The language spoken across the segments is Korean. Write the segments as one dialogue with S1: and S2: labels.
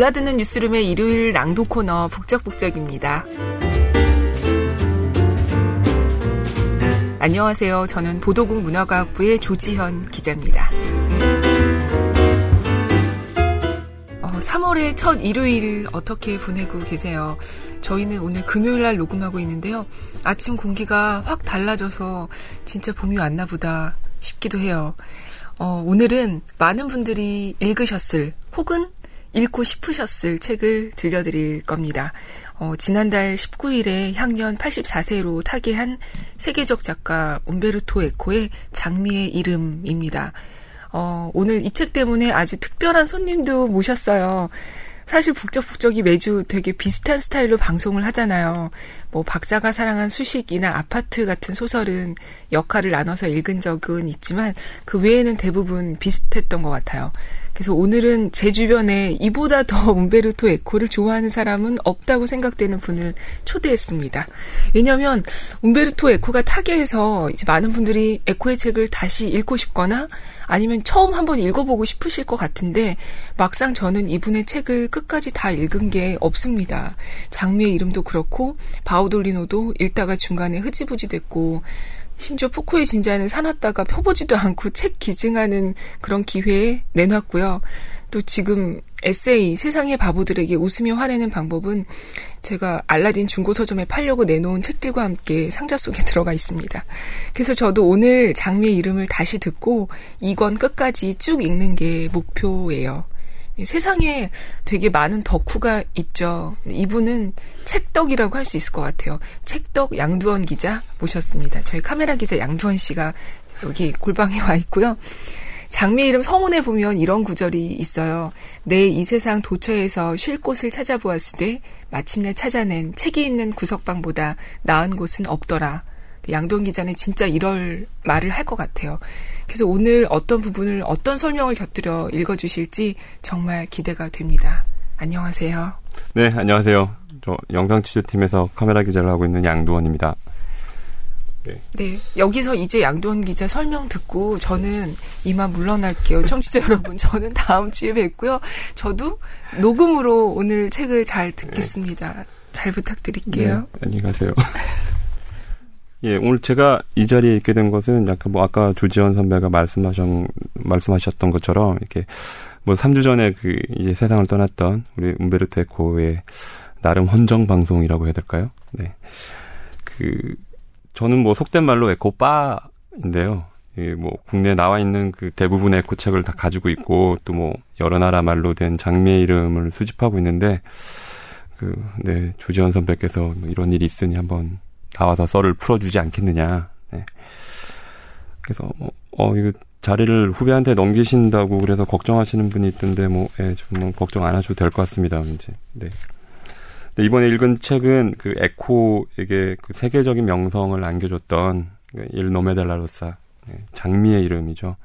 S1: 골라듣는 뉴스룸의 일요일 낭독 코너 북적북적입니다. 안녕하세요. 저는 보도국 문화과학부의 조지현 기자입니다. 3월의 어, 첫 일요일 어떻게 보내고 계세요? 저희는 오늘 금요일 날 녹음하고 있는데요. 아침 공기가 확 달라져서 진짜 봄이 왔나 보다 싶기도 해요. 어, 오늘은 많은 분들이 읽으셨을 혹은 읽고 싶으셨을 책을 들려드릴 겁니다. 어, 지난달 19일에 향년 84세로 타계한 세계적 작가 움베르토 에코의 장미의 이름입니다. 어, 오늘 이 책 때문에 아주 특별한 손님도 모셨어요. 사실 북적북적이 매주 되게 비슷한 스타일로 방송을 하잖아요. 뭐 박사가 사랑한 수식이나 아파트 같은 소설은 역할을 나눠서 읽은 적은 있지만 그 외에는 대부분 비슷했던 것 같아요. 그래서 오늘은 제 주변에 이보다 더 움베르토 에코를 좋아하는 사람은 없다고 생각되는 분을 초대했습니다. 왜냐하면 움베르토 에코가 타계해서 이제 많은 분들이 에코의 책을 다시 읽고 싶거나 아니면 처음 한번 읽어보고 싶으실 것 같은데 막상 저는 이분의 책을 끝까지 다 읽은 게 없습니다. 장미의 이름도 그렇고 바 우돌리노도 읽다가 중간에 흐지부지 됐고 심지어 푸코의 진자는 사놨다가 펴보지도 않고 책 기증하는 그런 기회에 내놨고요. 또 지금 에세이 세상의 바보들에게 웃으며 화내는 방법은 제가 알라딘 중고 서점에 팔려고 내놓은 책들과 함께 상자 속에 들어가 있습니다. 그래서 저도 오늘 장미의 이름을 다시 듣고 이권 끝까지 쭉 읽는 게 목표예요. 세상에 되게 많은 덕후가 있죠. 이분은 책덕이라고 할 수 있을 것 같아요. 책덕 양두원 기자 모셨습니다. 저희 카메라 기자 양두원 씨가 여기 골방에 와 있고요. 장미 이름 서문에 보면 이런 구절이 있어요. 내 이 세상 도처에서 쉴 곳을 찾아보았을 때 마침내 찾아낸 책이 있는 구석방보다 나은 곳은 없더라. 양동 기자는 진짜 이럴 말을 할 것 같아요. 그래서 오늘 어떤 부분을 어떤 설명을 곁들여 읽어주실지 정말 기대가 됩니다. 안녕하세요.
S2: 네, 안녕하세요. 저 영상 취재팀에서 카메라 기자를 하고 있는 양두원입니다.
S1: 네. 네. 여기서 이제 양도원 기자 설명 듣고 저는 이만 물러날게요. 청취자 여러분, 저는 다음 주에 뵙고요. 저도 녹음으로 오늘 책을 잘 듣겠습니다. 네. 잘 부탁드릴게요. 네,
S2: 안녕히 가세요. 예, 오늘 제가 이 자리에 있게 된 것은 약간 뭐 아까 조지현 선배가 말씀하셨, 말씀하셨던 것처럼 이렇게 뭐 3주 전에 그 이제 세상을 떠났던 우리 움베르토 에코의 나름 헌정 방송이라고 해야 될까요? 네. 그 저는 뭐 속된 말로 에코바인데요. 이뭐 국내에 나와 있는 그 대부분의 에코책을 다 가지고 있고 또 뭐 여러 나라 말로 된 장미의 이름을 수집하고 있는데 그 네 조지현 선배께서 뭐 이런 일이 있으니 한번 나와서 썰을 풀어주지 않겠느냐. 네. 그래서 뭐, 어 이거 자리를 후배한테 넘기신다고 그래서 걱정하시는 분이 있던데 뭐, 예, 좀 걱정 안 하셔도 될 것 같습니다. 이제 네. 네, 이번에 읽은 책은 그 에코에게 그 세계적인 명성을 안겨줬던 그일 노메델라로사 네, 장미의 이름이죠.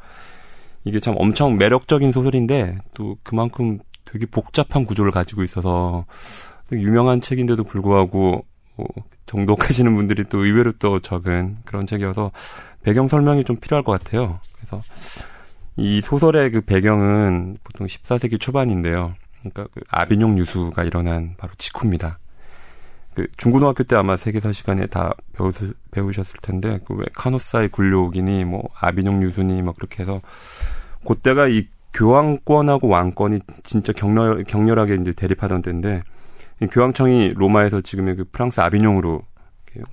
S2: 이게 참 엄청 매력적인 소설인데 또 그만큼 되게 복잡한 구조를 가지고 있어서 유명한 책인데도 불구하고 뭐 정독하시는 분들이 또 의외로 또 적은 그런 책이어서 배경 설명이 좀 필요할 것 같아요. 그래서 이 소설의 그 배경은 보통 14세기 초반인데요. 그러니까 그 아비뇽 유수가 일어난 바로 직후입니다. 그 중고등학교 때 아마 세계사 시간에 다 배우, 배우셨을 텐데 그 왜 카노사의 굴욕이니 뭐 아비뇽 유수니 뭐 그렇게 해서 그때가 이 교황권하고 왕권이 진짜 격렬 격렬하게 이제 대립하던 때인데 교황청이 로마에서 지금의 그 프랑스 아비뇽으로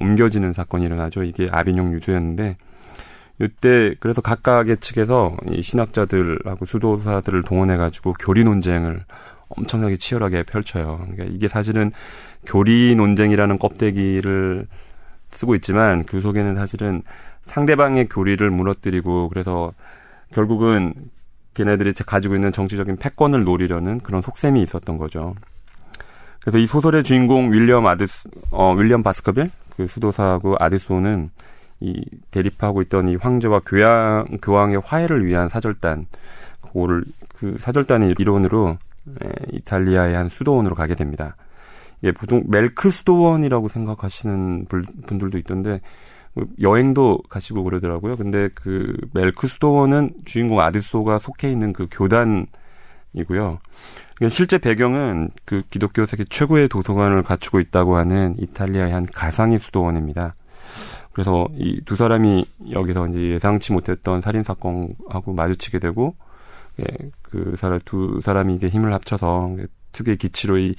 S2: 옮겨지는 사건이 일어나죠. 이게 아비뇽 유수였는데 이때 그래서 각각의 측에서 이 신학자들하고 수도사들을 동원해 가지고 교리 논쟁을 엄청나게 치열하게 펼쳐요. 그러니까 이게 사실은 교리 논쟁이라는 껍데기를 쓰고 있지만 그 속에는 사실은 상대방의 교리를 무너뜨리고 그래서 결국은 걔네들이 가지고 있는 정치적인 패권을 노리려는 그런 속셈이 있었던 거죠. 그래서 이 소설의 주인공 윌리엄 아드스, 어, 윌리엄 바스커빌, 그 수도사하고 아드소는 이 대립하고 있던 이 황제와 교황, 교황의 화해를 위한 사절단, 그거를, 그 사절단의 일원으로 에, 이탈리아의 한 수도원으로 가게 됩니다. 예, 보통 멜크 수도원이라고 생각하시는 분들도 있던데 여행도 가시고 그러더라고요. 근데 그 멜크 수도원은 주인공 아드소가 속해 있는 그 교단의 이고요. 실제 배경은 그 기독교 세계 최고의 도서관을 갖추고 있다고 하는 이탈리아의 한 가상의 수도원입니다. 그래서 이 두 사람이 여기서 이제 예상치 못했던 살인 사건하고 마주치게 되고 예, 그 사람 두 사람이 이게 힘을 합쳐서 특유의 기치로 이,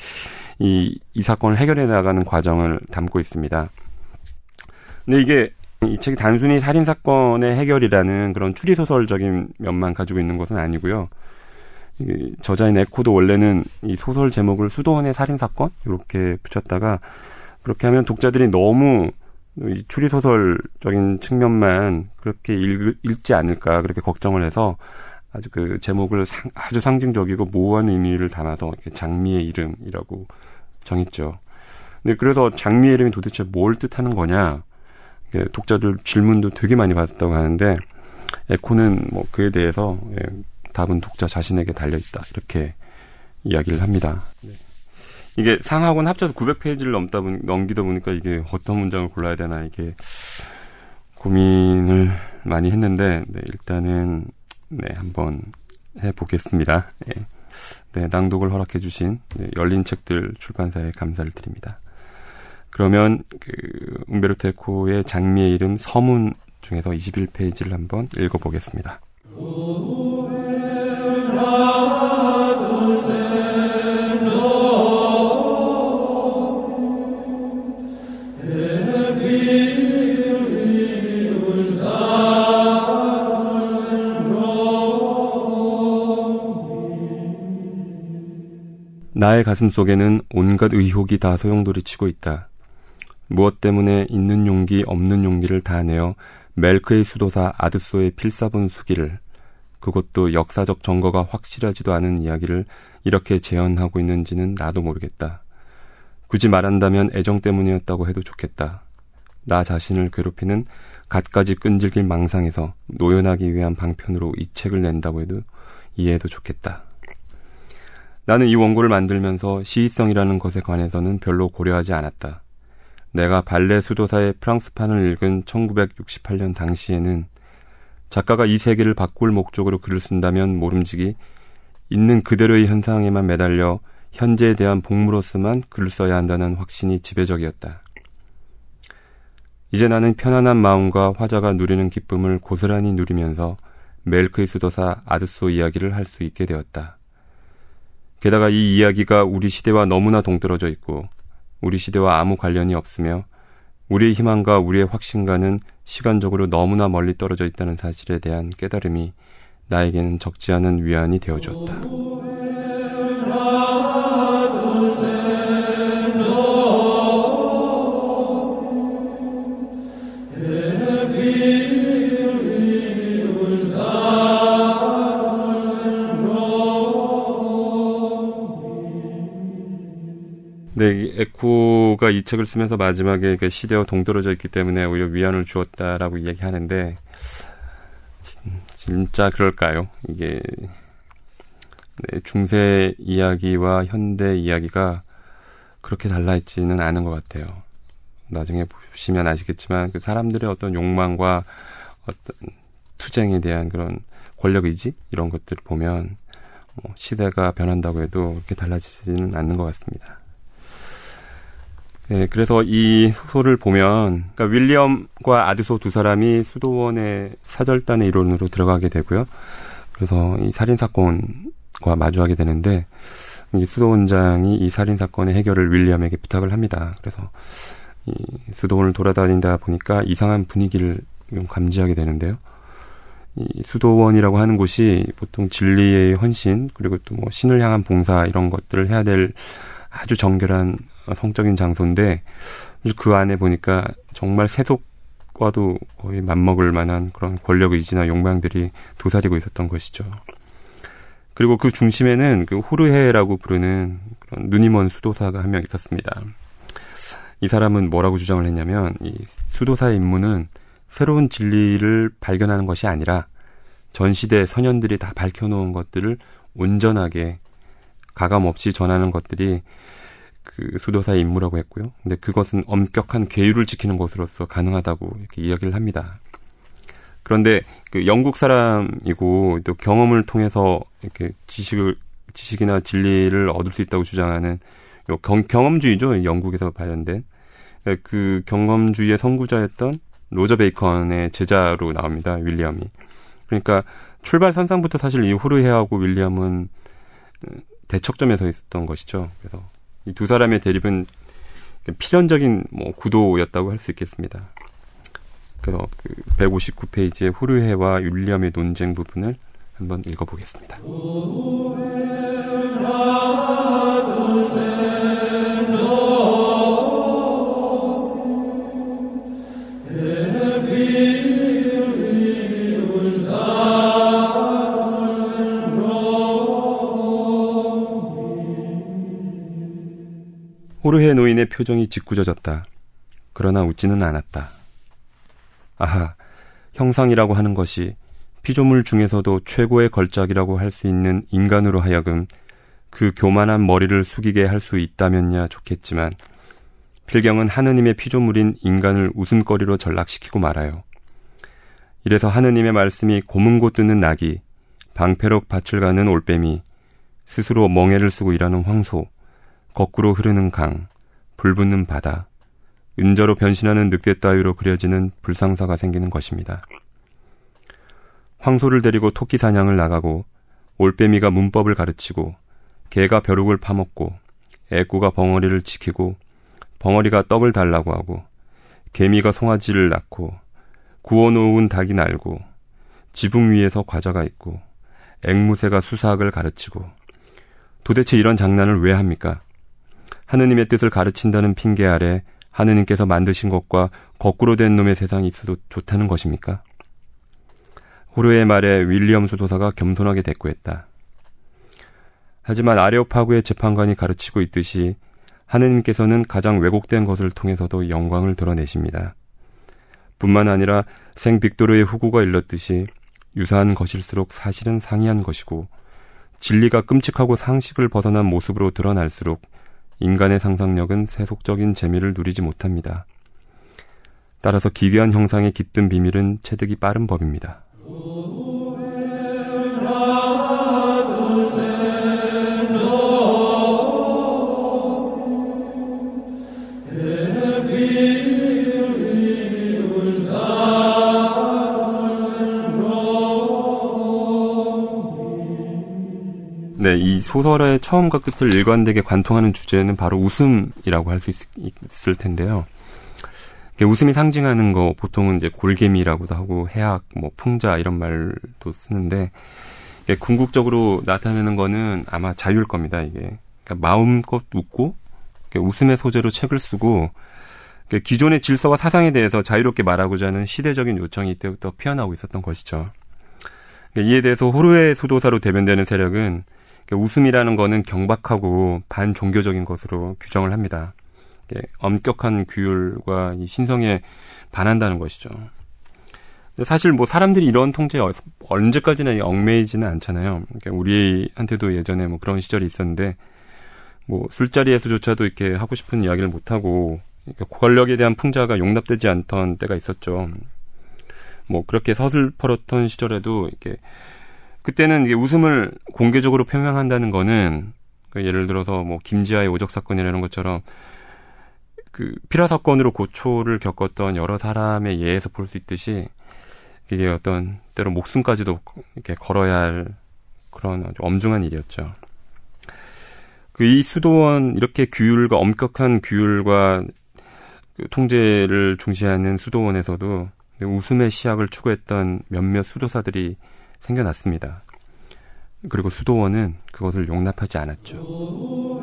S2: 이, 이 사건을 해결해 나가는 과정을 담고 있습니다. 근데 이게 이 책이 단순히 살인 사건의 해결이라는 그런 추리 소설적인 면만 가지고 있는 것은 아니고요. 저자인 에코도 원래는 이 소설 제목을 수도원의 살인 사건 이렇게 붙였다가 그렇게 하면 독자들이 너무 이 추리 소설적인 측면만 그렇게 읽, 읽지 않을까 그렇게 걱정을 해서 아주 그 제목을 상, 아주 상징적이고 모호한 의미를 담아서 장미의 이름이라고 정했죠. 근데 그래서 장미의 이름이 도대체 뭘 뜻하는 거냐? 독자들 질문도 되게 많이 받았다고 하는데 에코는 뭐 그에 대해서 예, 답은 독자 자신에게 달려 있다 이렇게 이야기를 합니다. 네. 이게 상하고는 합쳐서 900페이지를 넘다 보니, 넘기다 보니까 이게 어떤 문장을 골라야 되나 이게 고민을 많이 했는데 네, 일단은 네, 한번 해 보겠습니다. 네. 네, 낭독을 허락해 주신 네, 열린 책들 출판사에 감사를 드립니다. 그러면 그 움베르토 에코의 장미의 이름 서문 중에서 21페이지를 한번 읽어 보겠습니다. 나의 가슴 속에는 온갖 의혹이 다 소용돌이치고 있다. 무엇 때문에 있는 용기 없는 용기를 다 내어 멜크의 수도사 아드소의 필사본 수기를 그것도 역사적 증거가 확실하지도 않은 이야기를 이렇게 재현하고 있는지는 나도 모르겠다. 굳이 말한다면 애정 때문이었다고 해도 좋겠다. 나 자신을 괴롭히는 갖가지 끈질길 망상에서 노연하기 위한 방편으로 이 책을 낸다고 해도 이해해도 좋겠다. 나는 이 원고를 만들면서 시의성이라는 것에 관해서는 별로 고려하지 않았다. 내가 발레 수도사의 프랑스판을 읽은 1968년 당시에는 작가가 이 세계를 바꿀 목적으로 글을 쓴다면 모름지기 있는 그대로의 현상에만 매달려 현재에 대한 복무로서만 글을 써야 한다는 확신이 지배적이었다. 이제 나는 편안한 마음과 화자가 누리는 기쁨을 고스란히 누리면서 멜크의 수도사 아드소 이야기를 할 수 있게 되었다. 게다가 이 이야기가 우리 시대와 너무나 동떨어져 있고 우리 시대와 아무 관련이 없으며 우리의 희망과 우리의 확신과는 시간적으로 너무나 멀리 떨어져 있다는 사실에 대한 깨달음이 나에게는 적지 않은 위안이 되어 주었다. 네, 에코가 이 책을 쓰면서 마지막에 그 시대와 동떨어져 있기 때문에 오히려 위안을 주었다라고 이야기하는데 진짜 그럴까요? 이게 네, 중세 이야기와 현대 이야기가 그렇게 달라 있지는 않은 것 같아요. 나중에 보시면 아시겠지만 그 사람들의 어떤 욕망과 어떤 투쟁에 대한 그런 권력 의지 이런 것들을 보면 뭐 시대가 변한다고 해도 그렇게 달라지지는 않는 것 같습니다. 네, 그래서 이 소설을 보면 그러니까 윌리엄과 아드소 두 사람이 수도원의 사절단의 일원으로 들어가게 되고요. 그래서 이 살인 사건과 마주하게 되는데 이 수도원장이 이 살인 사건의 해결을 윌리엄에게 부탁을 합니다. 그래서 이 수도원을 돌아다니다 보니까 이상한 분위기를 좀 감지하게 되는데요. 이 수도원이라고 하는 곳이 보통 진리의 헌신 그리고 또 뭐 신을 향한 봉사 이런 것들을 해야 될 아주 정결한 성적인 장소인데 그 안에 보니까 정말 세속과도 거의 맞먹을 만한 그런 권력 의지나 욕망들이 도사리고 있었던 것이죠. 그리고 그 중심에는 그 호르헤라고 부르는 그런 눈이 먼 수도사가 한 명 있었습니다. 이 사람은 뭐라고 주장을 했냐면 이 수도사의 임무는 새로운 진리를 발견하는 것이 아니라 전 시대 선현들이 다 밝혀놓은 것들을 온전하게 가감 없이 전하는 것들이 그 수도사의 임무라고 했고요. 근데 그것은 엄격한 계율을 지키는 것으로서 가능하다고 이렇게 이야기를 합니다. 그런데 그 영국 사람이고 또 경험을 통해서 이렇게 지식을 지식이나 진리를 얻을 수 있다고 주장하는 요 경, 경험주의죠. 영국에서 발현된 그 경험주의의 선구자였던 로저 베이컨의 제자로 나옵니다. 윌리엄이. 그러니까 출발 선상부터 사실 이 호르헤하고 윌리엄은 대척점에 서 있었던 것이죠. 그래서 이 두 사람의 대립은 필연적인 뭐 구도였다고 할 수 있겠습니다. 그래서 그 159페이지의 호르헤와 윌리엄의 논쟁 부분을 한번 읽어보겠습니다. 호르헤 노인의 표정이 짓궂어졌다. 그러나 웃지는 않았다. 아하, 형상이라고 하는 것이 피조물 중에서도 최고의 걸작이라고 할 수 있는 인간으로 하여금 그 교만한 머리를 숙이게 할 수 있다면야 좋겠지만 필경은 하느님의 피조물인 인간을 웃음거리로 전락시키고 말아요. 이래서 하느님의 말씀이 고문고 뜨는 낙이 방패로 밭을 가는 올빼미 스스로 멍해를 쓰고 일하는 황소 거꾸로 흐르는 강, 불붙는 바다, 은저로 변신하는 늑대 따위로 그려지는 불상사가 생기는 것입니다. 황소를 데리고 토끼 사냥을 나가고 올빼미가 문법을 가르치고 개가 벼룩을 파먹고 애꾸가 벙어리를 지키고 벙어리가 떡을 달라고 하고 개미가 송아지를 낳고 구워놓은 닭이 날고 지붕 위에서 과자가 있고 앵무새가 수사학을 가르치고 도대체 이런 장난을 왜 합니까? 하느님의 뜻을 가르친다는 핑계 아래 하느님께서 만드신 것과 거꾸로 된 놈의 세상이 있어도 좋다는 것입니까? 호르의 말에 윌리엄스 도사가 겸손하게 대꾸했다. 하지만 아레오파구의 재판관이 가르치고 있듯이 하느님께서는 가장 왜곡된 것을 통해서도 영광을 드러내십니다. 뿐만 아니라 생 빅토르의 후구가 일렀듯이 유사한 것일수록 사실은 상이한 것이고 진리가 끔찍하고 상식을 벗어난 모습으로 드러날수록 인간의 상상력은 세속적인 재미를 누리지 못합니다. 따라서 기괴한 형상의 깃든 비밀은 체득이 빠른 법입니다. 네, 이 소설의 처음과 끝을 일관되게 관통하는 주제는 바로 웃음이라고 할 수 있을 텐데요. 웃음이 상징하는 거 보통은 이제 골개미라고도 하고 해악, 뭐 풍자 이런 말도 쓰는데 궁극적으로 나타내는 거는 아마 자유일 겁니다. 이게 그러니까 마음껏 웃고 웃음의 소재로 책을 쓰고 기존의 질서와 사상에 대해서 자유롭게 말하고자 하는 시대적인 요청이 이때부터 피어나고 있었던 것이죠. 이에 대해서 호르의 수도사로 대변되는 세력은 웃음이라는 거는 경박하고 반종교적인 것으로 규정을 합니다. 엄격한 규율과 신성에 반한다는 것이죠. 사실 뭐 사람들이 이런 통제에 언제까지나 얽매이지는 않잖아요. 그러니까 우리한테도 예전에 뭐 그런 시절이 있었는데 뭐 술자리에서조차도 이렇게 하고 싶은 이야기를 못 하고 그러니까 권력에 대한 풍자가 용납되지 않던 때가 있었죠. 뭐 그렇게 서슬퍼렇던 시절에도 이렇게 그때는 이게 웃음을 공개적으로 표명한다는 거는 그 예를 들어서 뭐 김지아의 오적 사건이라는 것처럼 그 피라 사건으로 고초를 겪었던 여러 사람의 예에서 볼 수 있듯이 이게 어떤 때로 목숨까지도 이렇게 걸어야 할 그런 아주 엄중한 일이었죠. 그 이 수도원 이렇게 규율과 엄격한 규율과 그 통제를 중시하는 수도원에서도 웃음의 시약을 추구했던 몇몇 수도사들이 생겨났습니다. 그리고 수도원은 그것을 용납하지 않았죠.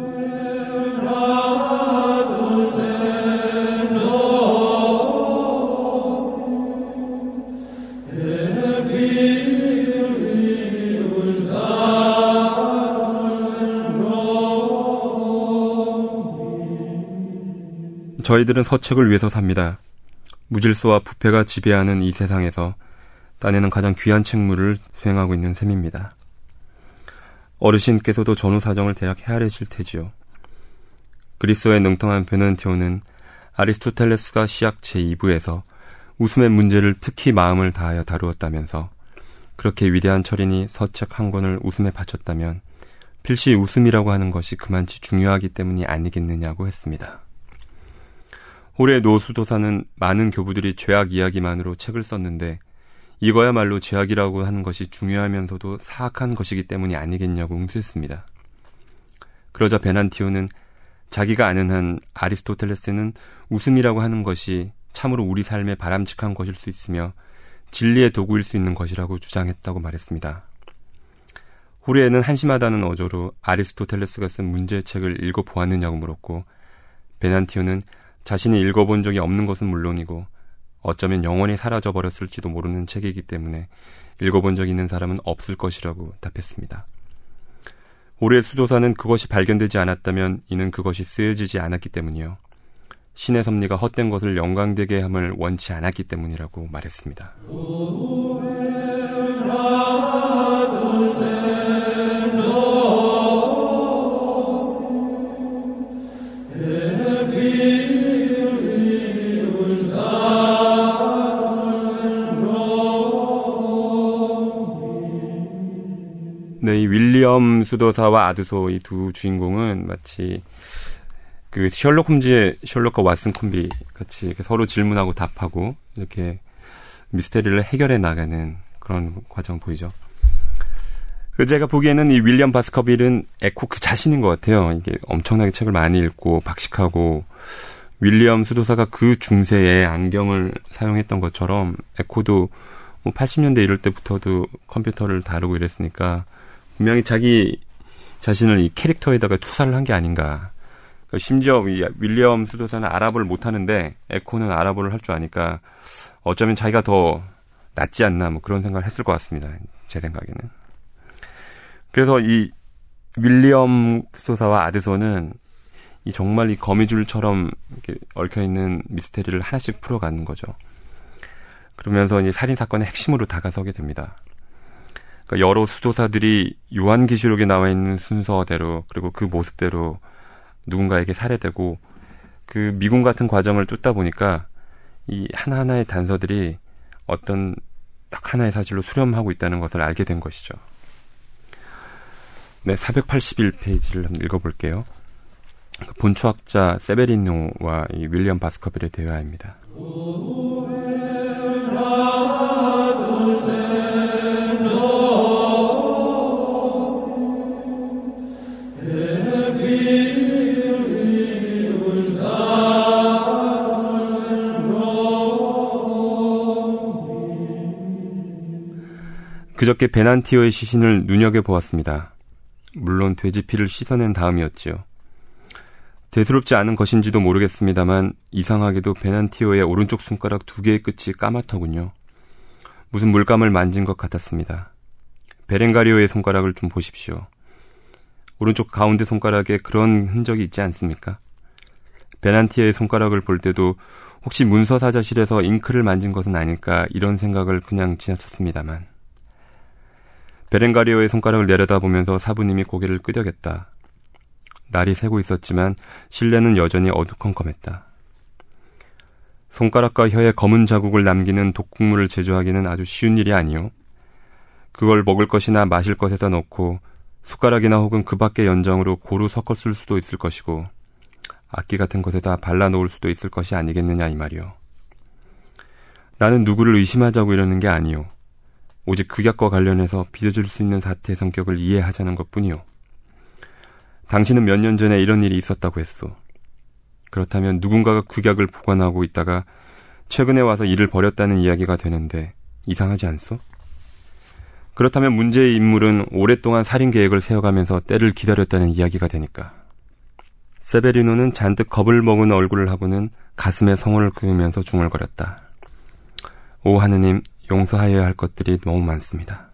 S2: 저희들은 서책을 위해서 삽니다. 무질서와 부패가 지배하는 이 세상에서 딴에는 가장 귀한 책무를 수행하고 있는 셈입니다. 어르신께서도 전후 사정을 대략 헤아리실 테지요. 그리스어의 능통한 베넌티오는 아리스토텔레스가 시약 제2부에서 웃음의 문제를 특히 마음을 다하여 다루었다면서 그렇게 위대한 철인이 서책 한 권을 웃음에 바쳤다면 필시 웃음이라고 하는 것이 그만치 중요하기 때문이 아니겠느냐고 했습니다. 올해 노수도사는 많은 교부들이 죄악 이야기만으로 책을 썼는데 이거야말로 죄악이라고 하는 것이 중요하면서도 사악한 것이기 때문이 아니겠냐고 응수했습니다. 그러자 베난티오는 자기가 아는 한 아리스토텔레스는 웃음이라고 하는 것이 참으로 우리 삶에 바람직한 것일 수 있으며 진리의 도구일 수 있는 것이라고 주장했다고 말했습니다. 호리에는 한심하다는 어조로 아리스토텔레스가 쓴 문제책을 읽어보았느냐고 물었고 베난티오는 자신이 읽어본 적이 없는 것은 물론이고 어쩌면 영원히 사라져 버렸을지도 모르는 책이기 때문에 읽어본 적 있는 사람은 없을 것이라고 답했습니다. 올해 수도사는 그것이 발견되지 않았다면 이는 그것이 쓰여지지 않았기 때문이요. 신의 섭리가 헛된 것을 영광되게 함을 원치 않았기 때문이라고 말했습니다. 네, 이 윌리엄 수도사와 아드소 이 두 주인공은 마치 그 셜록 홈즈의 셜록과 왓슨 콤비 같이 서로 질문하고 답하고 이렇게 미스테리를 해결해 나가는 그런 과정 보이죠. 그 제가 보기에는 이 윌리엄 바스커빌은 에코 그 자신인 것 같아요. 이게 엄청나게 책을 많이 읽고 박식하고 윌리엄 수도사가 그 중세에 안경을 사용했던 것처럼 에코도 뭐 80년대 이럴 때부터도 컴퓨터를 다루고 이랬으니까 분명히 자기 자신을 이 캐릭터에다가 투사를 한 게 아닌가. 그러니까 심지어 윌리엄 수도사는 아랍어를 못하는데 에코는 아랍어를 할 줄 아니까 어쩌면 자기가 더 낫지 않나 뭐 그런 생각을 했을 것 같습니다. 제 생각에는. 그래서 이 윌리엄 수도사와 아드소는 이 정말 이 거미줄처럼 이렇게 얽혀 있는 미스테리를 하나씩 풀어가는 거죠. 그러면서 이 살인 사건의 핵심으로 다가서게 됩니다. 그러니까 여러 수도사들이 요한계시록에 나와 있는 순서대로 그리고 그 모습대로 누군가에게 살해되고 그 미군 같은 과정을 쫓다 보니까 이 하나하나의 단서들이 어떤 딱 하나의 사실로 수렴하고 있다는 것을 알게 된 것이죠. 네, 481페이지를 한번 읽어볼게요. 그 본초학자 세베리노와 이 윌리엄 바스커빌의 대화입니다. 그저께 베난티오의 시신을 눈여겨보았습니다. 물론 돼지피를 씻어낸 다음이었지요. 대수롭지 않은 것인지도 모르겠습니다만 이상하게도 베난티오의 오른쪽 손가락 두 개의 끝이 까맣더군요. 무슨 물감을 만진 것 같았습니다. 베렌가리오의 손가락을 좀 보십시오. 오른쪽 가운데 손가락에 그런 흔적이 있지 않습니까? 베난티의 손가락을 볼 때도 혹시 문서 사자실에서 잉크를 만진 것은 아닐까 이런 생각을 그냥 지나쳤습니다만. 베렌가리오의 손가락을 내려다보면서 사부님이 고개를 끄덕였다. 날이 새고 있었지만 실내는 여전히 어두컴컴했다. 손가락과 혀에 검은 자국을 남기는 독국물을 제조하기는 아주 쉬운 일이 아니오. 그걸 먹을 것이나 마실 것에다 넣고 숟가락이나 혹은 그 밖의 연정으로 고루 섞었을 수도 있을 것이고 악기 같은 것에다 발라놓을 수도 있을 것이 아니겠느냐 이 말이오. 나는 누구를 의심하자고 이러는 게 아니오. 오직 극약과 관련해서 빚어줄 수 있는 사태의 성격을 이해하자는 것 뿐이요. 당신은 몇 년 전에 이런 일이 있었다고 했소. 그렇다면 누군가가 극약을 보관하고 있다가 최근에 와서 일을 벌였다는 이야기가 되는데 이상하지 않소? 그렇다면 문제의 인물은 오랫동안 살인 계획을 세워가면서 때를 기다렸다는 이야기가 되니까. 세베리노는 잔뜩 겁을 먹은 얼굴을 하고는 가슴에 성원을 그으면서 중얼거렸다. 오 하느님, 용서하여야 할 것들이 너무 많습니다.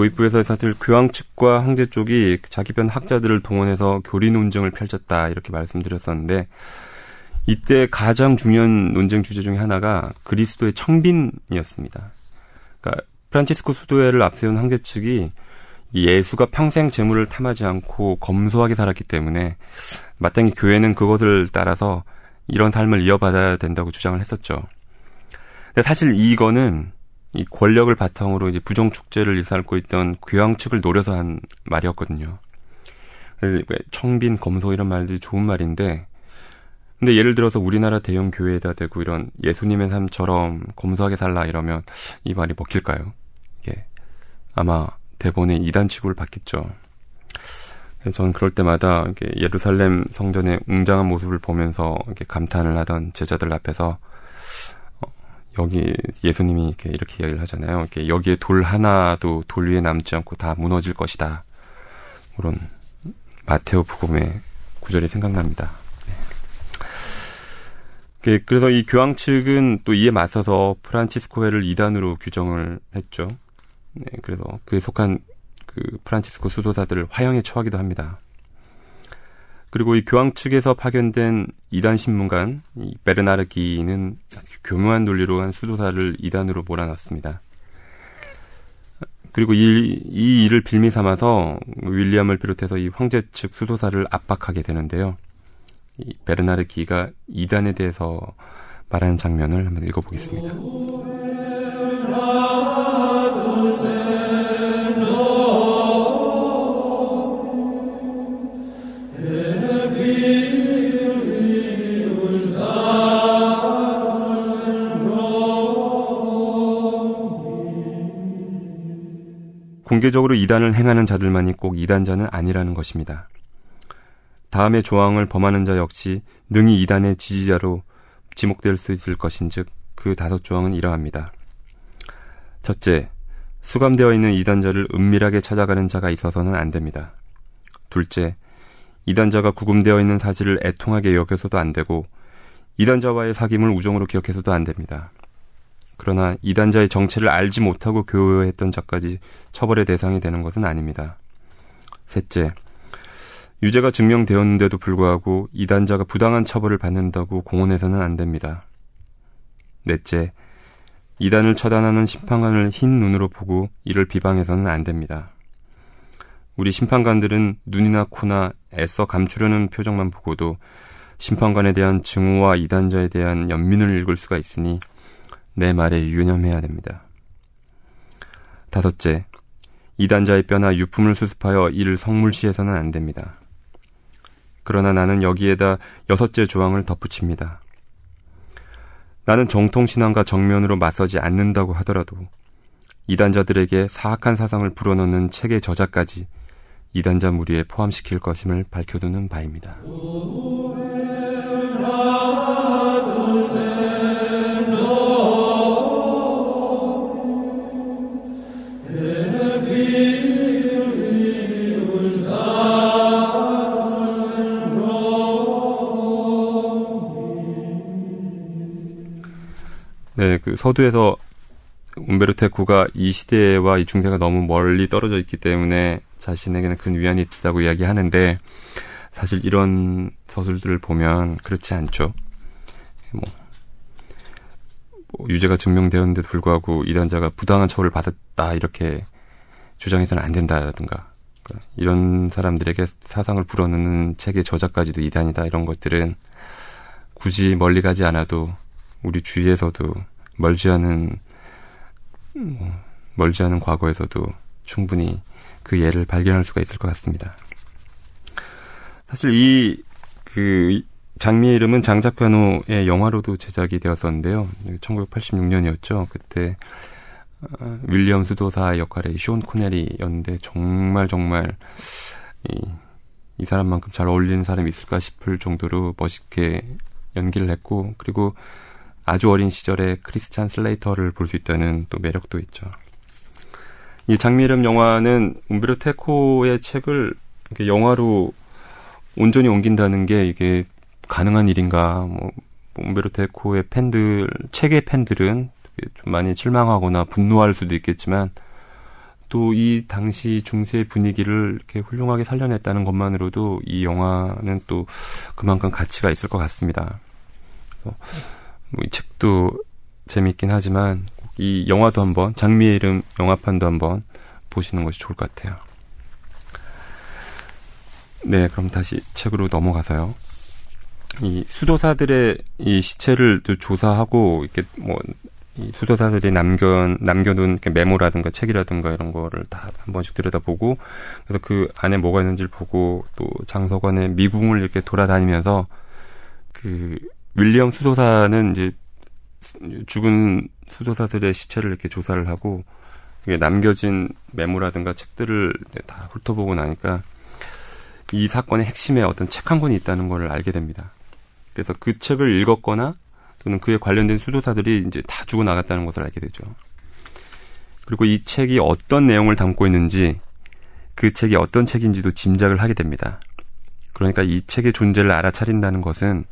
S2: 도입부에서 사실 교황 측과 황제 쪽이 자기 편 학자들을 동원해서 교리 논쟁을 펼쳤다 이렇게 말씀드렸었는데 이때 가장 중요한 논쟁 주제 중에 하나가 그리스도의 청빈이었습니다. 그러니까 프란치스코 수도회를 앞세운 황제 측이 예수가 평생 재물을 탐하지 않고 검소하게 살았기 때문에 마땅히 교회는 그것을 따라서 이런 삶을 이어받아야 된다고 주장을 했었죠. 근데 사실 이거는 이 권력을 바탕으로 이제 부정 축제를 일삼고 있던 교황 측을 노려서 한 말이었거든요. 청빈, 검소 이런 말들이 좋은 말인데, 근데 예를 들어서 우리나라 대형 교회에다 대고 이런 예수님의 삶처럼 검소하게 살라 이러면 이 말이 먹힐까요? 이게 아마 대본에 이단 취급을 받겠죠. 저는 그럴 때마다 예루살렘 성전의 웅장한 모습을 보면서 감탄을 하던 제자들 앞에서 어, 여기 예수님이 이렇게 이렇게 이야기를 하잖아요. 이렇게 여기에 돌 하나도 돌 위에 남지 않고 다 무너질 것이다. 그런 마테오 부금의 구절이 생각납니다. 네. 그래서 이 교황 측은 또 이에 맞서서 프란치스코회를 이단으로 규정을 했죠. 네, 그래서 그에 속한 그 프란치스코 수도사들을 화형에 처하기도 합니다. 그리고 이 교황 측에서 파견된 이단 신문관 이 베르나르기는 교묘한 논리로 한 수도사를 이단으로 몰아넣습니다. 그리고 이, 이 일을 빌미 삼아서 윌리엄을 비롯해서 이 황제 측 수도사를 압박하게 되는데요. 이 베르나르 기가 이단에 대해서 말하는 장면을 한번 읽어보겠습니다. 공개적으로 이단을 행하는 자들만이 꼭 이단자는 아니라는 것입니다. 다음의 조항을 범하는 자 역시 능히 이단의 지지자로 지목될 수 있을 것인즉 그 다섯 조항은 이러합니다. 첫째, 수감되어 있는 이단자를 은밀하게 찾아가는 자가 있어서는 안 됩니다. 둘째, 이단자가 구금되어 있는 사실을 애통하게 여겨서도 안 되고 이단자와의 사귐을 우정으로 기억해서도 안 됩니다. 그러나 이단자의 정체를 알지 못하고 교회했던 자까지 처벌의 대상이 되는 것은 아닙니다. 셋째, 유죄가 증명되었는데도 불구하고 이단자가 부당한 처벌을 받는다고 공언해서는 안 됩니다. 넷째, 이단을 처단하는 심판관을 흰 눈으로 보고 이를 비방해서는 안 됩니다. 우리 심판관들은 눈이나 코나 애써 감추려는 표정만 보고도 심판관에 대한 증오와 이단자에 대한 연민을 읽을 수가 있으니 내 말에 유념해야 됩니다. 다섯째, 이단자의 뼈나 유품을 수습하여 이를 성물시해서는 안 됩니다. 그러나 나는 여기에다 여섯째 조항을 덧붙입니다. 나는 정통신앙과 정면으로 맞서지 않는다고 하더라도 이단자들에게 사악한 사상을 불어넣는 책의 저자까지 이단자 무리에 포함시킬 것임을 밝혀두는 바입니다. 네, 그 서두에서 에코가 이 시대와 이 중세가 너무 멀리 떨어져 있기 때문에 자신에게는 큰 위안이 있다고 이야기하는데 사실 이런 서술들을 보면 그렇지 않죠. 뭐, 뭐 유죄가 증명되었는데도 불구하고 이단자가 부당한 처벌을 받았다 이렇게 주장해서는 안 된다라든가 그러니까 이런 사람들에게 사상을 불어넣는 책의 저자까지도 이단이다 이런 것들은 굳이 멀리 가지 않아도 우리 주위에서도 멀지 않은 뭐, 멀지 않은 과거에서도 충분히 그 예를 발견할 수가 있을 것 같습니다. 사실 이 그 장미의 이름은 장작편호의 영화로도 제작이 되었었는데요. 1986년이었죠. 그때 어, 윌리엄 스도사 역할의 쇼온 코넬이였는데 정말 정말 이, 이 사람만큼 잘 어울리는 사람이 있을까 싶을 정도로 멋있게 연기를 했고 그리고 아주 어린 시절에 크리스찬 슬레이터를 볼 수 있다는 또 매력도 있죠. 이 장미름 영화는 움베르 테코의 책을 영화로 온전히 옮긴다는 게 이게 가능한 일인가? 뭐 움베르 테코의 팬들, 책의 팬들은 좀 많이 실망하거나 분노할 수도 있겠지만 또 이 당시 중세 분위기를 이렇게 훌륭하게 살려냈다는 것만으로도 이 영화는 또 그만큼 가치가 있을 것 같습니다. 그래서 뭐이 책도 재밌긴 하지만 이 영화도 한번 장미의 이름 영화판도 한번 보시는 것이 좋을 것 같아요. 네, 그럼 다시 책으로 넘어가서요. 이 수도사들의 이 시체를 또 조사하고 이렇게 뭐이 수도사들이 남겨 남겨둔 메모라든가 책이라든가 이런 거를 다 한 번씩 들여다보고 그래서 그 안에 뭐가 있는지를 보고 또 장서관의 미궁을 이렇게 돌아다니면서 그 윌리엄 수도사는 이제 죽은 수도사들의 시체를 이렇게 조사를 하고 남겨진 메모라든가 책들을 다 훑어보고 나니까 이 사건의 핵심에 어떤 책 한 권이 있다는 걸 알게 됩니다. 그래서 그 책을 읽었거나 또는 그에 관련된 수도사들이 이제 다 죽어 나갔다는 것을 알게 되죠. 그리고 이 책이 어떤 내용을 담고 있는지 그 책이 어떤 책인지도 짐작을 하게 됩니다. 그러니까 이 책의 존재를 알아차린다는 것은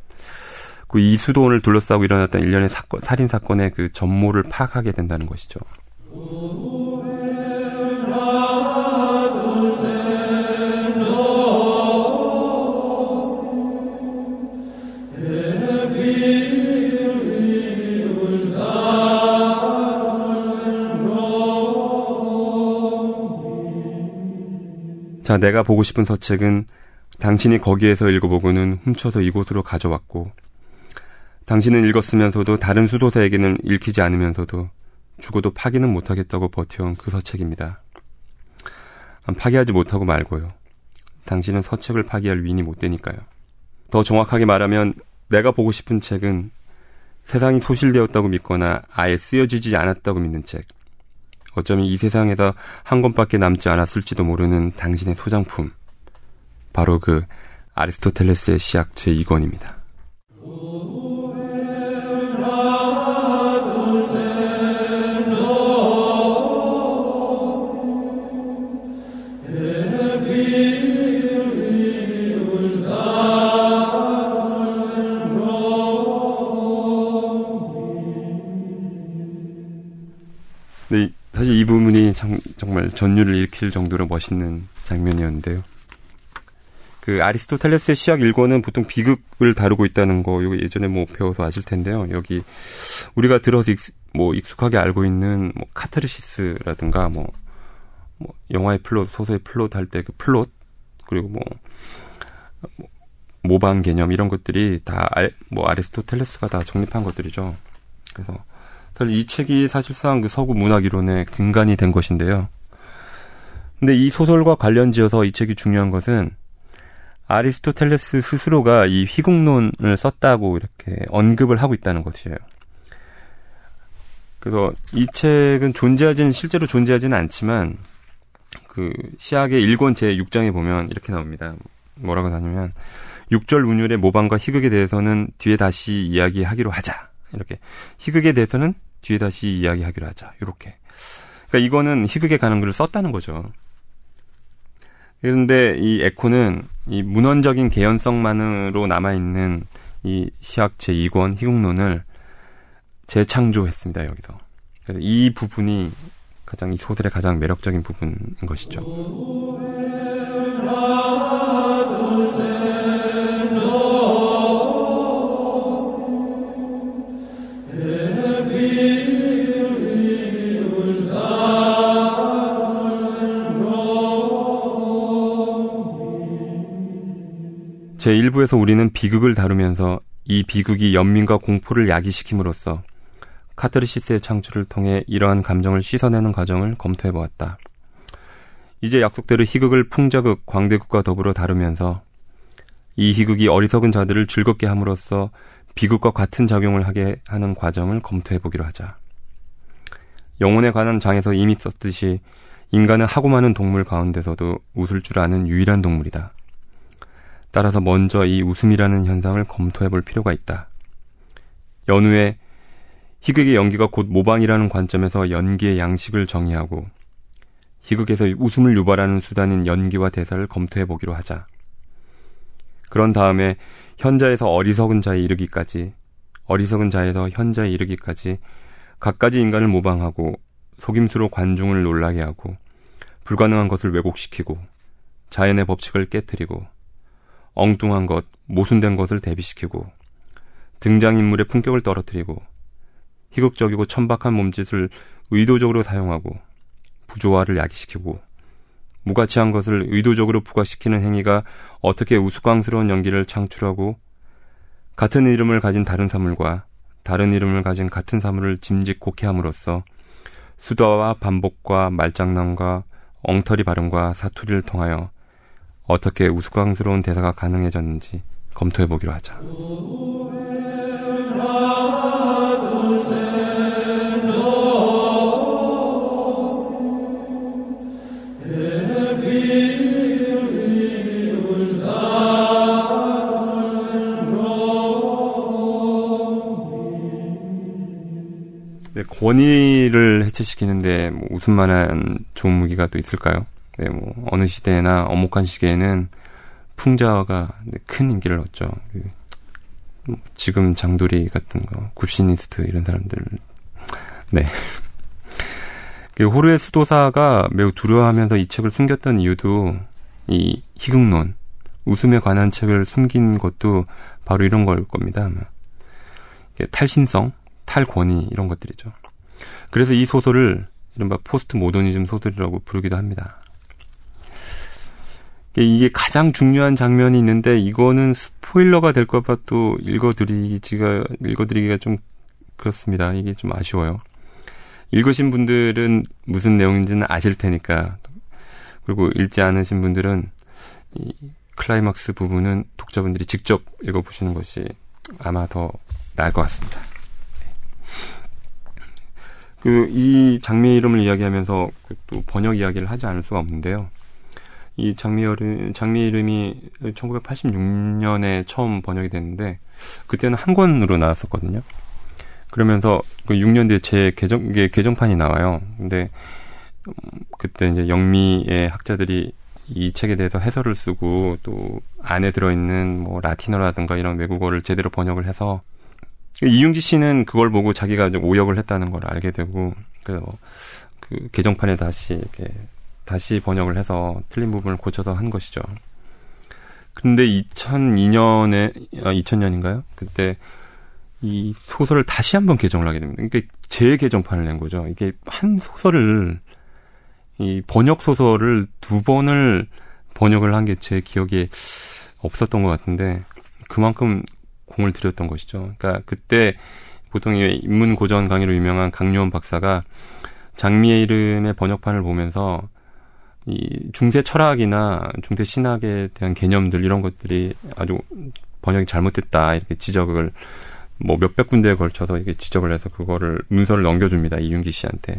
S2: 그 이수도원을 둘러싸고 일어났던 일련의 사건, 살인 사건의 그 전모를 파악하게 된다는 것이죠. 자, 내가 보고 싶은 서책은 당신이 거기에서 읽어보고는 훔쳐서 이곳으로 가져왔고, 당신은 읽었으면서도 다른 수도사에게는 읽히지 않으면서도 죽어도 파기는 못하겠다고 버텨온 그 서책입니다. 파기하지 못하고 말고요. 당신은 서책을 파기할 위인이 못 되니까요. 더 정확하게 말하면 내가 보고 싶은 책은 세상이 소실되었다고 믿거나 아예 쓰여지지 않았다고 믿는 책. 어쩌면 이 세상에서 한 권밖에 남지 않았을지도 모르는 당신의 소장품. 바로 그 아리스토텔레스의 시약 제2권입니다. 사실 이 부분이 참, 정말 전율을 일으킬 정도로 멋있는 장면이었는데요. 그 아리스토텔레스의 시학 일권은 보통 비극을 다루고 있다는 거 이거 예전에 뭐 배워서 아실 텐데요. 여기 우리가 들어서 익, 뭐 익숙하게 알고 있는 뭐 카타르시스라든가 뭐, 뭐 영화의 플롯, 소설의 플롯 할 때 그 플롯 그리고 뭐, 뭐 모방 개념 이런 것들이 다 뭐 아리스토텔레스가 다 정립한 것들이죠. 그래서 이 책이 사실상 그 서구 문학 이론의 근간이 된 것인데요. 근데 이 소설과 관련지어서 이 책이 중요한 것은 아리스토텔레스 스스로가 이 희국론을 썼다고 이렇게 언급을 하고 있다는 것이에요. 그래서 이 책은 존재하지는 실제로 존재하지는 않지만 그 시학의 1권 제 6장에 보면 이렇게 나옵니다. 뭐라고 하냐면 6절 운율의 모방과 희극에 대해서는 뒤에 다시 이야기하기로 하자. 이렇게 희극에 대해서는 뒤에 다시 이야기하기로 하자. 이렇게. 그러니까 이거는 희극에 가는 글을 썼다는 거죠. 그런데 이 에코는 이 문헌적인 개연성만으로 남아있는 이 시학 제2권 희국론을 재창조했습니다, 여기서. 그래서 이 부분이 가장 이 소설의 가장 매력적인 부분인 것이죠. 제1부에서 우리는 비극을 다루면서 이 비극이 연민과 공포를 야기시킴으로써 카타르시스의 창출을 통해 이러한 감정을 씻어내는 과정을 검토해 보았다. 이제 약속대로 희극을 풍자극, 광대극과 더불어 다루면서 이 희극이 어리석은 자들을 즐겁게 함으로써 비극과 같은 작용을 하게 하는 과정을 검토해 보기로 하자. 영혼에 관한 장에서 이미 썼듯이 인간은 하고 많은 동물 가운데서도 웃을 줄 아는 유일한 동물이다. 따라서 먼저 이 웃음이라는 현상을 검토해 볼 필요가 있다. 연후에 희극의 연기가 곧 모방이라는 관점에서 연기의 양식을 정의하고 희극에서 웃음을 유발하는 수단인 연기와 대사를 검토해 보기로 하자. 그런 다음에 현자에서 어리석은 자에 이르기까지, 어리석은 자에서 현자에 이르기까지 갖가지 인간을 모방하고 속임수로 관중을 놀라게 하고 불가능한 것을 왜곡시키고 자연의 법칙을 깨뜨리고 엉뚱한 것, 모순된 것을 대비시키고 등장인물의 품격을 떨어뜨리고 희극적이고 천박한 몸짓을 의도적으로 사용하고 부조화를 야기시키고 무가치한 것을 의도적으로 부각시키는 행위가 어떻게 우스꽝스러운 연기를 창출하고 같은 이름을 가진 다른 사물과 다른 이름을 가진 같은 사물을 짐짓곡해 함으로써 수다와 반복과 말장난과 엉터리 발음과 사투리를 통하여 어떻게 우스꽝스러운 대사가 가능해졌는지 검토해 보기로 하자. 네, 권위를 해체시키는데 뭐 웃을 만한 좋은 무기가 또 있을까요? 네, 뭐 어느 시대나 엄혹한 시기에는 풍자가 네, 큰 인기를 얻죠. 그, 뭐 지금 장도리 같은 거, 굽시니스트 이런 사람들. 네. 그 호르의 수도사가 매우 두려워하면서 이 책을 숨겼던 이유도 이 희극론, 웃음에 관한 책을 숨긴 것도 바로 이런 걸 겁니다. 탈신성, 탈권위 이런 것들이죠. 그래서 이 소설을 이른바 포스트 모더니즘 소설이라고 부르기도 합니다. 이게 가장 중요한 장면이 있는데 이거는 스포일러가 될까봐 또 읽어드리기가 읽어드리기가 좀 그렇습니다. 이게 좀 아쉬워요. 읽으신 분들은 무슨 내용인지는 아실 테니까 그리고 읽지 않으신 분들은 이 클라이막스 부분은 독자분들이 직접 읽어보시는 것이 아마 더 나을 것 같습니다. 그, 이 장미의 이름을 이야기하면서 그또 번역 이야기를 하지 않을 수가 없는데요. 이 장미 이름, 장미 이름이 1986년에 처음 번역이 됐는데, 그때는 한 권으로 나왔었거든요. 그러면서 그 6년 뒤에 제 개정, 이게 개정판이 나와요. 근데, 음, 그때 이제 영미의 학자들이 이 책에 대해서 해설을 쓰고 또 안에 들어있는 뭐 라틴어라든가 이런 외국어를 제대로 번역을 해서 이윤기 씨는 그걸 보고 자기가 좀 오역을 했다는 걸 알게 되고 그래서 그 개정판에 다시 이렇게 다시 번역을 해서 틀린 부분을 고쳐서 한 것이죠. 근데 2002년에 아 2000년인가요? 그때 이 소설을 다시 한번 개정을 하게 됩니다. 그러니까 재개정판을 낸 거죠. 이게 한 소설을 이 번역 소설을 두 번을 번역을 한 게 제 기억에 없었던 것 같은데 그만큼 공을 들였던 것이죠. 그러니까 그때 보통 인문 고전 강의로 유명한 강요원 박사가 장미의 이름의 번역판을 보면서 이 중세 철학이나 중세 신학에 대한 개념들 이런 것들이 아주 번역이 잘못됐다 이렇게 지적을 뭐 몇백 군데에 걸쳐서 이렇게 지적을 해서 그거를 문서를 넘겨줍니다 이윤기 씨한테.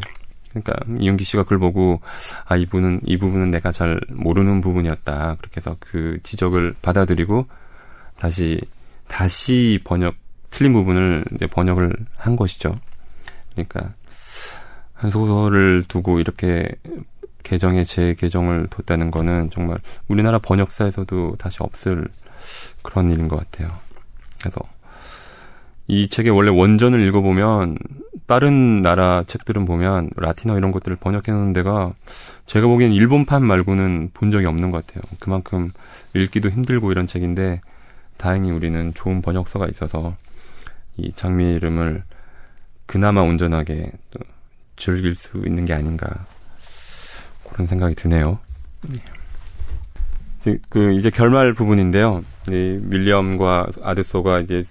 S2: 그러니까 이윤기 씨가 그걸 보고 아 이분은 이 부분은 내가 잘 모르는 부분이었다 그렇게 해서 그 지적을 받아들이고 다시 다시 번역 틀린 부분을 이제 번역을 한 것이죠. 그러니까 한 소설을 두고 이렇게 개정에 재개정을 뒀다는 거는 정말 우리나라 번역사에서도 다시 없을 그런 일인 것 같아요. 그래서 이 책의 원래 원전을 읽어보면 다른 나라 책들은 보면 라틴어 이런 것들을 번역해 놓은 데가 제가 보기엔 일본판 말고는 본 적이 없는 것 같아요. 그만큼 읽기도 힘들고 이런 책인데 다행히 우리는 좋은 번역서가 있어서 이 장미의 이름을 그나마 온전하게 또 즐길 수 있는 게 아닌가 그런 생각이 드네요. 그 이제 결말 부분인데요. 이 윌리엄과 아드소가 이제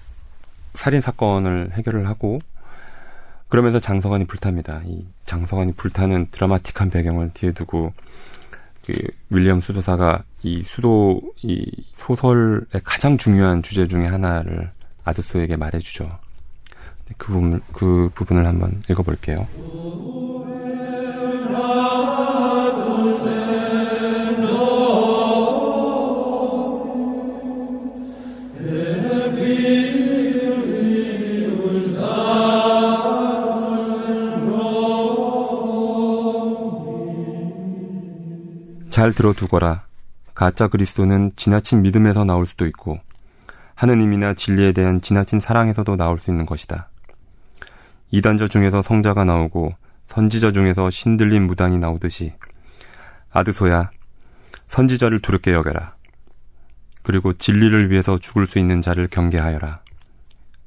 S2: 살인 사건을 해결을 하고 그러면서 장서관이 불탑니다. 이 장서관이 불타는 드라마틱한 배경을 뒤에 두고 그 윌리엄 수도사가 이 수도 이 소설의 가장 중요한 주제 중에 하나를 아드소에게 말해주죠. 그 부분 그 부분을 한번 읽어볼게요. 잘 들어두거라. 가짜 그리스도는 지나친 믿음에서 나올 수도 있고 하느님이나 진리에 대한 지나친 사랑에서도 나올 수 있는 것이다. 이단자 중에서 성자가 나오고 선지자 중에서 신들린 무당이 나오듯이 아드소야 선지자를 두렵게 여겨라. 그리고 진리를 위해서 죽을 수 있는 자를 경계하여라.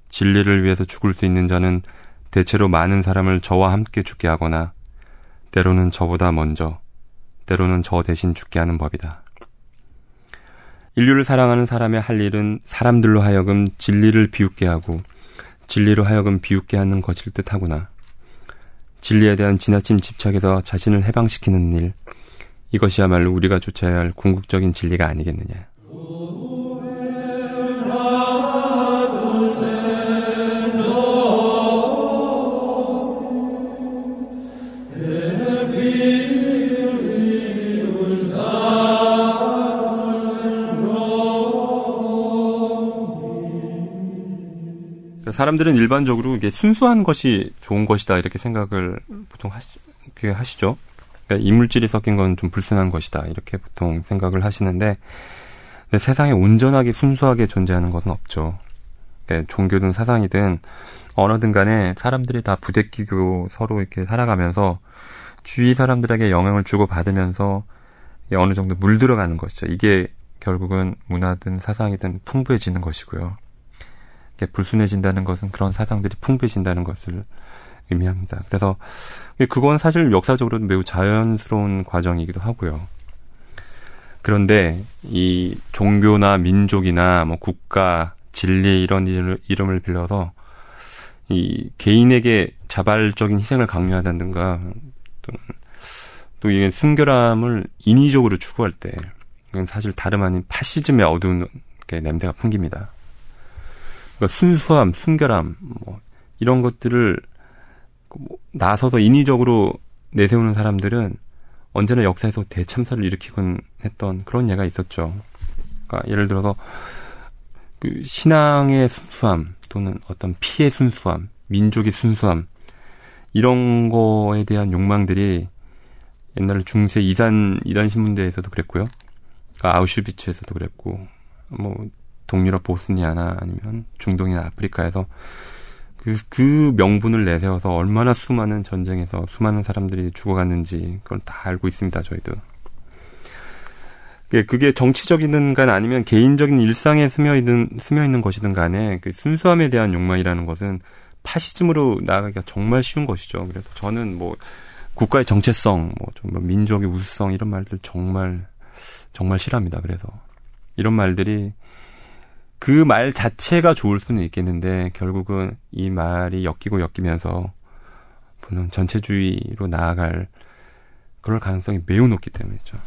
S2: 진리를 위해서 죽을 수 있는 자는 대체로 많은 사람을 저와 함께 죽게 하거나 때로는 저보다 먼저, 때로는 저 대신 죽게 하는 법이다. 인류를 사랑하는 사람의 할 일은 사람들로 하여금 진리를 비웃게 하고 진리로 하여금 비웃게 하는 것일 듯 하구나. 진리에 대한 지나친 집착에서 자신을 해방시키는 일, 이것이야말로 우리가 쫓아야 할 궁극적인 진리가 아니겠느냐. 사람들은 일반적으로 이게 순수한 것이 좋은 것이다 이렇게 생각을 보통 하시, 하시죠. 그러니까 이물질이 섞인 건 좀 불순한 것이다 이렇게 보통 생각을 하시는데 세상에 온전하게 순수하게 존재하는 것은 없죠. 그러니까 종교든 사상이든 언어든 간에 사람들이 다 부대끼고 서로 이렇게 살아가면서 주위 사람들에게 영향을 주고 받으면서 어느 정도 물들어가는 것이죠. 이게 결국은 문화든 사상이든 풍부해지는 것이고요. 불순해진다는 것은 그런 사상들이 풍부해진다는 것을 의미합니다. 그래서 그건 사실 역사적으로도 매우 자연스러운 과정이기도 하고요. 그런데 이 종교나 민족이나 뭐 국가, 진리 이런 이름을 빌려서 이 개인에게 자발적인 희생을 강요하다든가 또 이게 순결함을 인위적으로 추구할 때 사실 다름 아닌 파시즘의 어두운 냄새가 풍깁니다. 그러니까 순수함, 순결함, 뭐 이런 것들을 뭐 나서서 인위적으로 내세우는 사람들은 언제나 역사에서 대참사를 일으키곤 했던 그런 예가 있었죠. 그러니까 예를 들어서 그 신앙의 순수함 또는 어떤 피의 순수함, 민족의 순수함 이런 거에 대한 욕망들이 옛날 중세 이산 이단 신문대에서도 그랬고요. 그러니까 아우슈비츠에서도 그랬고 뭐 동유럽 보스니아나 아니면 중동이나 아프리카에서 그, 그 명분을 내세워서 얼마나 수많은 전쟁에서 수많은 사람들이 죽어갔는지 그걸 다 알고 있습니다, 저희도. 그게 정치적이든 간 아니면 개인적인 일상에 스며 있는, 스며 있는 것이든 간에 그 순수함에 대한 욕망이라는 것은 파시즘으로 나아가기가 정말 쉬운 것이죠. 그래서 저는 뭐 국가의 정체성, 뭐좀 뭐 민족의 우수성 이런 말들 정말 정말 싫어합니다. 그래서 이런 말들이 그 말 자체가 좋을 수는 있겠는데 결국은 이 말이 엮이고 엮이면서 물론 전체주의로 나아갈 그럴 가능성이 매우 높기 때문이죠.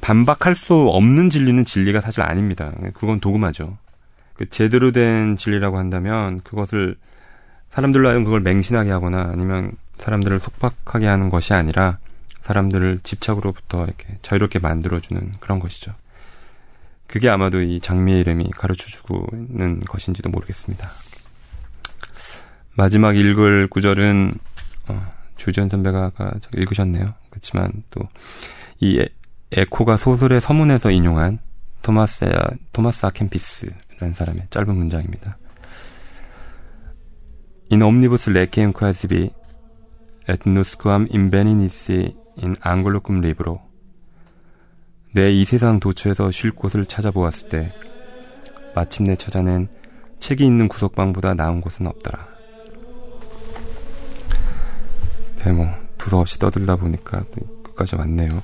S2: 반박할 수 없는 진리는 진리가 사실 아닙니다. 그건 도구마죠. 그 제대로 된 진리라고 한다면 그것을 사람들로 하여금 그걸 맹신하게 하거나 아니면 사람들을 속박하게 하는 것이 아니라 사람들을 집착으로부터 이렇게 자유롭게 만들어주는 그런 것이죠. 그게 아마도 이 장미의 이름이 가르쳐 주고 있는 것인지도 모르겠습니다. 마지막 읽을 구절은 어, 조지현 선배가 읽으셨네요. 그렇지만 또 이 에코가 소설의 서문에서 인용한 토마스 토마스 아켄피스라는 사람의 짧은 문장입니다. In omnibus lecem quasi et nusquam inveninisi in angulocum libro 내 이 세상 도처에서 쉴 곳을 찾아보았을 때 마침내 찾아낸 책이 있는 구석방보다 나은 곳은 없더라. 네, 뭐 두서없이 떠들다 보니까 끝까지 왔네요.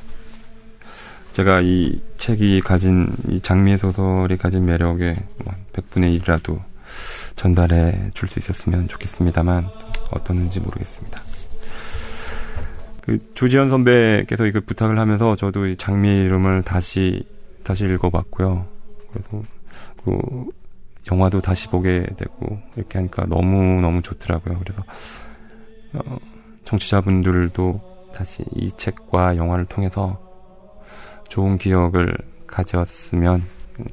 S2: 제가 이 책이 가진 이 장미의 소설이 가진 매력에 뭐 100분의 1이라도 전달해 줄 수 있었으면 좋겠습니다만 어떻는지 모르겠습니다. 그 조지현 선배께서 이걸 부탁을 하면서 저도 이 장미의 이름을 다시 다시 읽어봤고요. 그래서 그 영화도 다시 보게 되고 이렇게 하니까 너무 너무 좋더라고요. 그래서 어, 청취자분들도 다시 이 책과 영화를 통해서 좋은 기억을 가졌으면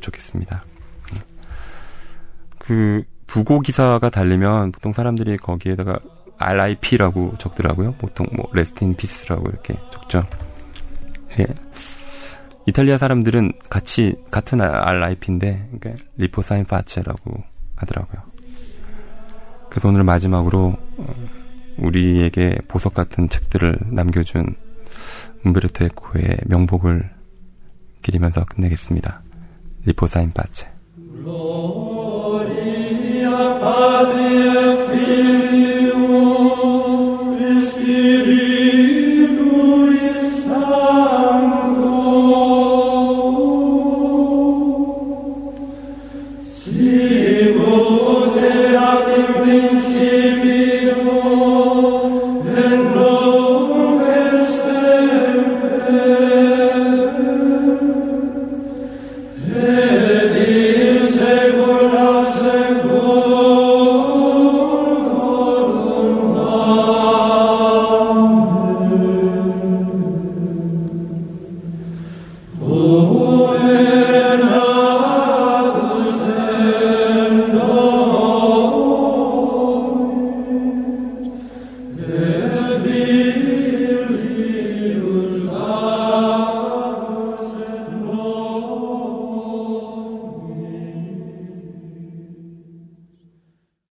S2: 좋겠습니다. 그 부고 기사가 달리면 보통 사람들이 거기에다가 RIP라고 적더라고요. 보통 뭐 Rest in peace라고 이렇게 적죠. 예. 이탈리아 사람들은 같이 같은 RIP인데 그러니까 Riposa in pace라고 하더라고요. 그래서 오늘 마지막으로 어, 우리에게 보석 같은 책들을 남겨준 음베르토 에코의 명복을 기리면서 끝내겠습니다. 리포사인 파체.